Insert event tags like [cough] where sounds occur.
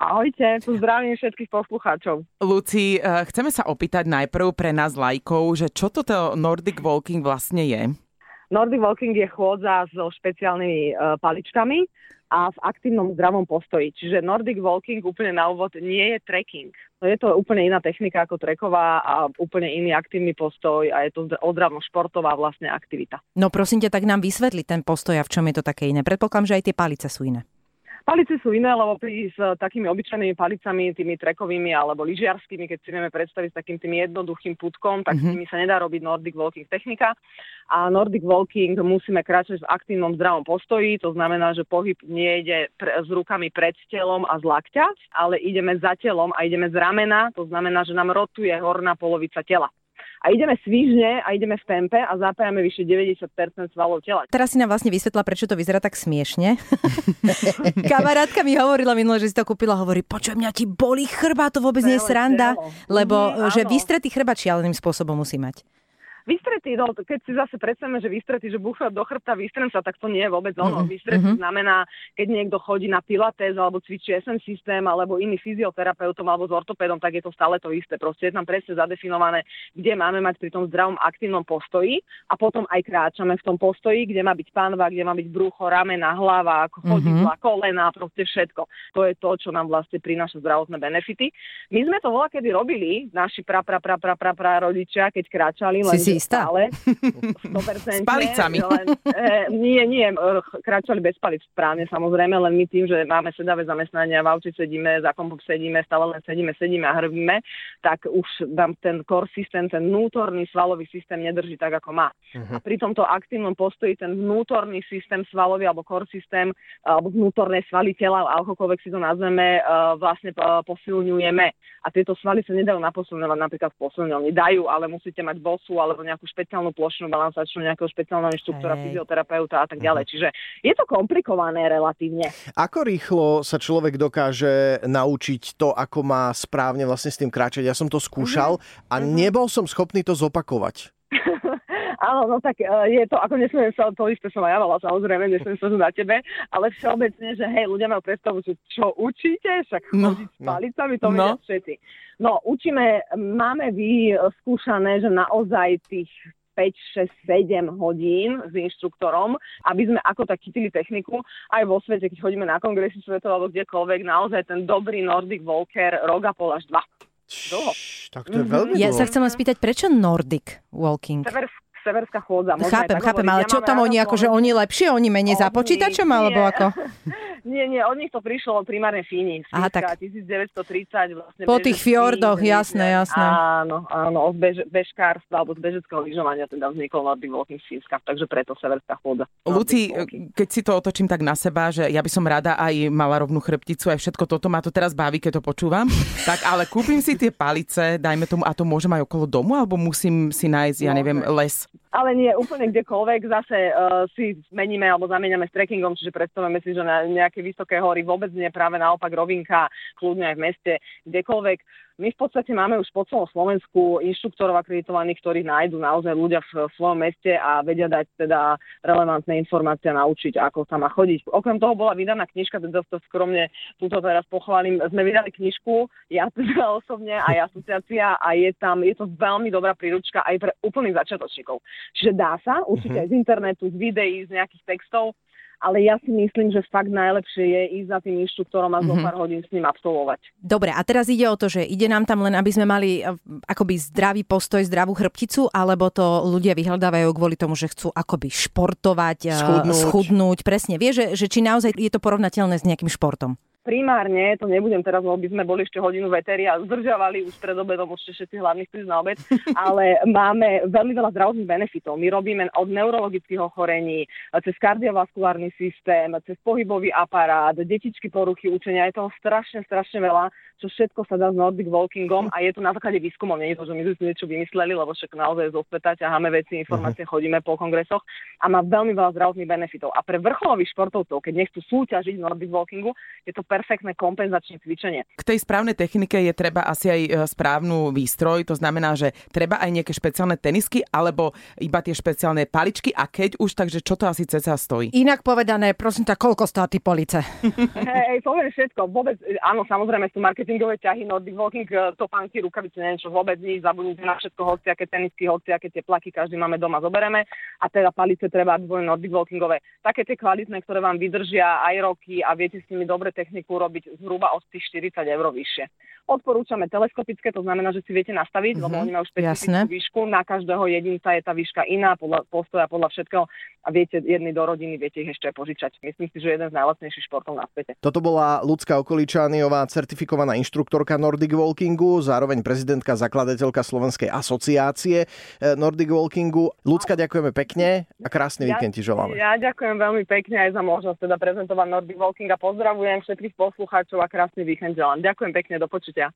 Ahojte, pozdravím všetkých poslucháčov. Luci, eh, chceme sa opýtať najprv pre nás lajkov, že čo toto Nordic Walking vlastne je? Nordic Walking je chôdza so špeciálnymi uh, paličkami a v aktívnom zdravom postoji. Čiže Nordic Walking úplne na úvod nie je trekking. Je to úplne iná technika ako treková a úplne iný aktívny postoj a je to ozdravno športová vlastne aktivita. No prosím ťa, tak nám vysvetli ten postoj a v čom je to také iné. Predpokladám, že aj tie palice sú iné. Palice sú iné, lebo pri s takými obyčajnými palicami, tými trekovými alebo lyžiarskými, keď si vieme predstaviť s takým tým jednoduchým putkom, tak mm-hmm. s nimi sa nedá robiť Nordic Walking technika. A Nordic Walking musíme kráčať v aktívnom zdravom postoji, to znamená, že pohyb nie ide pre, s rukami pred telom a z lakťa, ale ideme za telom a ideme z ramena, to znamená, že nám rotuje horná polovica tela a ideme svižne a ideme v tempe a zapájame vyše 90% svalov tela. Teraz si nám vlastne vysvetla, prečo to vyzerá tak smiešne. [laughs] Kamarátka mi hovorila minule, že si to kúpila, hovorí, počuj, mňa ti boli chrba, to vôbec nie je sranda, lebo mm, že vystretý chrbát šialeným spôsobom musí mať. Vystretý, no, keď si zase predstavíme, že vystretý, že búcha do chrbta, vystrem sa, tak to nie je vôbec ono. Mm-hmm. Vystretý mm-hmm. znamená, keď niekto chodí na pilates alebo cvičí SM systém alebo iný fyzioterapeutom alebo s ortopédom, tak je to stále to isté. Proste je tam presne zadefinované, kde máme mať pri tom zdravom aktívnom postoji a potom aj kráčame v tom postoji, kde má byť pánva, kde má byť brucho, ramena, hlava, chodidla, mm-hmm. kolena, proste všetko. To je to, čo nám vlastne prináša zdravotné benefity. My sme to voľa kedy robili, naši pra, pra, pra, pra, pra, pra rodičia, keď kráčali, len si istá? Stále, 100%. S palicami. Len, e, nie, nie, kráčali bez palic správne samozrejme, len my tým, že máme sedavé zamestnania, v aute sedíme, za kompom sedíme, stále len sedíme, sedíme a hrbíme, tak už nám ten core systém, ten vnútorný svalový systém nedrží tak, ako má. Uh-huh. A pri tomto aktívnom postoji ten vnútorný systém svalový alebo core systém alebo vnútorné svaly tela, akokoľvek si to nazveme, vlastne posilňujeme. A tieto svaly sa nedajú naposilňovať napríklad v posilňovni. Dajú, ale musíte mať bosu alebo nejakú špeciálnu plošnú balansačnú, nejakého špeciálneho inštruktora, hey. fyzioterapeuta a tak ďalej. Uh-huh. Čiže je to komplikované relatívne. Ako rýchlo sa človek dokáže naučiť to, ako má správne vlastne s tým kráčať? Ja som to skúšal uh-huh. a uh-huh. nebol som schopný to zopakovať. Áno, no tak uh, je to, ako nesmiem sa, to isté som aj ja mala, samozrejme, nesmiem sa na tebe, ale všeobecne, že hej, ľudia majú predstavu, že čo učíte, však no, chodiť s no. palicami, to no. všetci. No, učíme, máme vyskúšané, že naozaj tých 5, 6, 7 hodín s inštruktorom, aby sme ako tak chytili techniku. Aj vo svete, keď chodíme na kongresy svetov alebo kdekoľvek, naozaj ten dobrý Nordic Walker rok a pol až dva. Dlho. Tak to je veľmi Ja sa chcem spýtať, prečo Nordic Walking? Sever, severská chôdza. Chápem, chápem, ale čo tam oni, akože oni lepšie, oni menej za počítačom, alebo ako? [laughs] Nie, nie, od nich to prišlo primárne Fíni. Aha, tak. 1930 vlastne. Po tých fjordoch, Fíni, jasné, jasné. Áno, áno, od bež, bežkárstva alebo z bežeckého lyžovania teda vznikol Nordic Walking Fínska, takže preto severská chôdza. Luci, keď si to otočím tak na seba, že ja by som rada aj mala rovnú chrbticu, aj všetko toto ma to teraz baví, keď to počúvam, [laughs] tak ale kúpim si tie palice, dajme tomu, a to môžem aj okolo domu, alebo musím si nájsť, ja neviem, les ale nie úplne kdekoľvek. Zase uh, si zmeníme alebo zameniame s trekkingom, čiže predstavujeme si, že na nejaké vysoké hory vôbec nie, práve naopak rovinka, kľudne aj v meste, kdekoľvek my v podstate máme už po celom Slovensku inštruktorov akreditovaných, ktorí nájdu naozaj ľudia v svojom meste a vedia dať teda relevantné informácie a naučiť, ako sa má chodiť. Okrem toho bola vydaná knižka, teda to skromne túto teraz pochválim. Sme vydali knižku, ja teda [laughs] osobne aj asociácia a je tam, je to veľmi dobrá príručka aj pre úplných začiatočníkov. Čiže dá sa, určite mm-hmm. aj z internetu, z videí, z nejakých textov ale ja si myslím, že fakt najlepšie je ísť za tým inštruktorom a mm-hmm. zo mhm. pár hodín s ním absolvovať. Dobre, a teraz ide o to, že ide nám tam len, aby sme mali eh, akoby zdravý postoj, zdravú chrbticu, alebo to ľudia vyhľadávajú kvôli tomu, že chcú akoby športovať, eh, schudnúť, schudnúť presne. Vie, že, že či naozaj je to porovnateľné s nejakým športom? primárne, to nebudem teraz, lebo by sme boli ešte hodinu veteri a zdržavali už pred obedom ešte všetci hlavných prísť na obed, [laughs] ale máme veľmi veľa zdravotných benefitov. My robíme od neurologických ochorení, cez kardiovaskulárny systém, cez pohybový aparát, detičky poruchy učenia, je toho strašne, strašne veľa, čo všetko sa dá s Nordic Walkingom a je to na základe výskumov, nie je to, že my sme si niečo vymysleli, lebo však naozaj zo sveta ťaháme veci, informácie, uh-huh. chodíme po kongresoch a má veľmi veľa zdravotných benefitov. A pre vrcholových športovcov, keď nechcú súťažiť v Nordic Walkingu, je to perfektné kompenzačné cvičenie. K tej správnej technike je treba asi aj e, správnu výstroj, to znamená, že treba aj nejaké špeciálne tenisky alebo iba tie špeciálne paličky a keď už, takže čo to asi ceca stojí? Inak povedz povedané, prosím ťa, koľko státy police? Hej, poviem všetko. Vôbec, áno, samozrejme sú marketingové ťahy, Nordic Walking, e, topánky, rukavice, neviem čo, vôbec nič, zabudnite na všetko, hociaké tenisky, hociaké tie plaky, každý máme doma, zobereme. A teda palice treba, boli Nordic Walkingové. Také tie kvalitné, ktoré vám vydržia aj roky a viete s nimi dobre techniku robiť zhruba od tých 40 eur vyššie. Odporúčame teleskopické, to znamená, že si viete nastaviť, mm-hmm, lebo mhm, oni majú špecifickú výšku. Na každého jedinca je tá výška iná, podľa postoja, podľa všetkého a viete jedni do rodiny, viete ich ešte požičať. Myslím si, že jeden z najlacnejších športov na svete. Toto bola ľudská okoličániová certifikovaná inštruktorka Nordic Walkingu, zároveň prezidentka, zakladateľka Slovenskej asociácie eh, Nordic Walkingu. Ľudská, ďakujeme pekne a krásny ja, víkend ti želáme. Ja ďakujem veľmi pekne aj za možnosť teda prezentovať Nordic Walking a pozdravujem všetkých poslucháčov a krásny víkend želám. Ďakujem pekne, do počutia.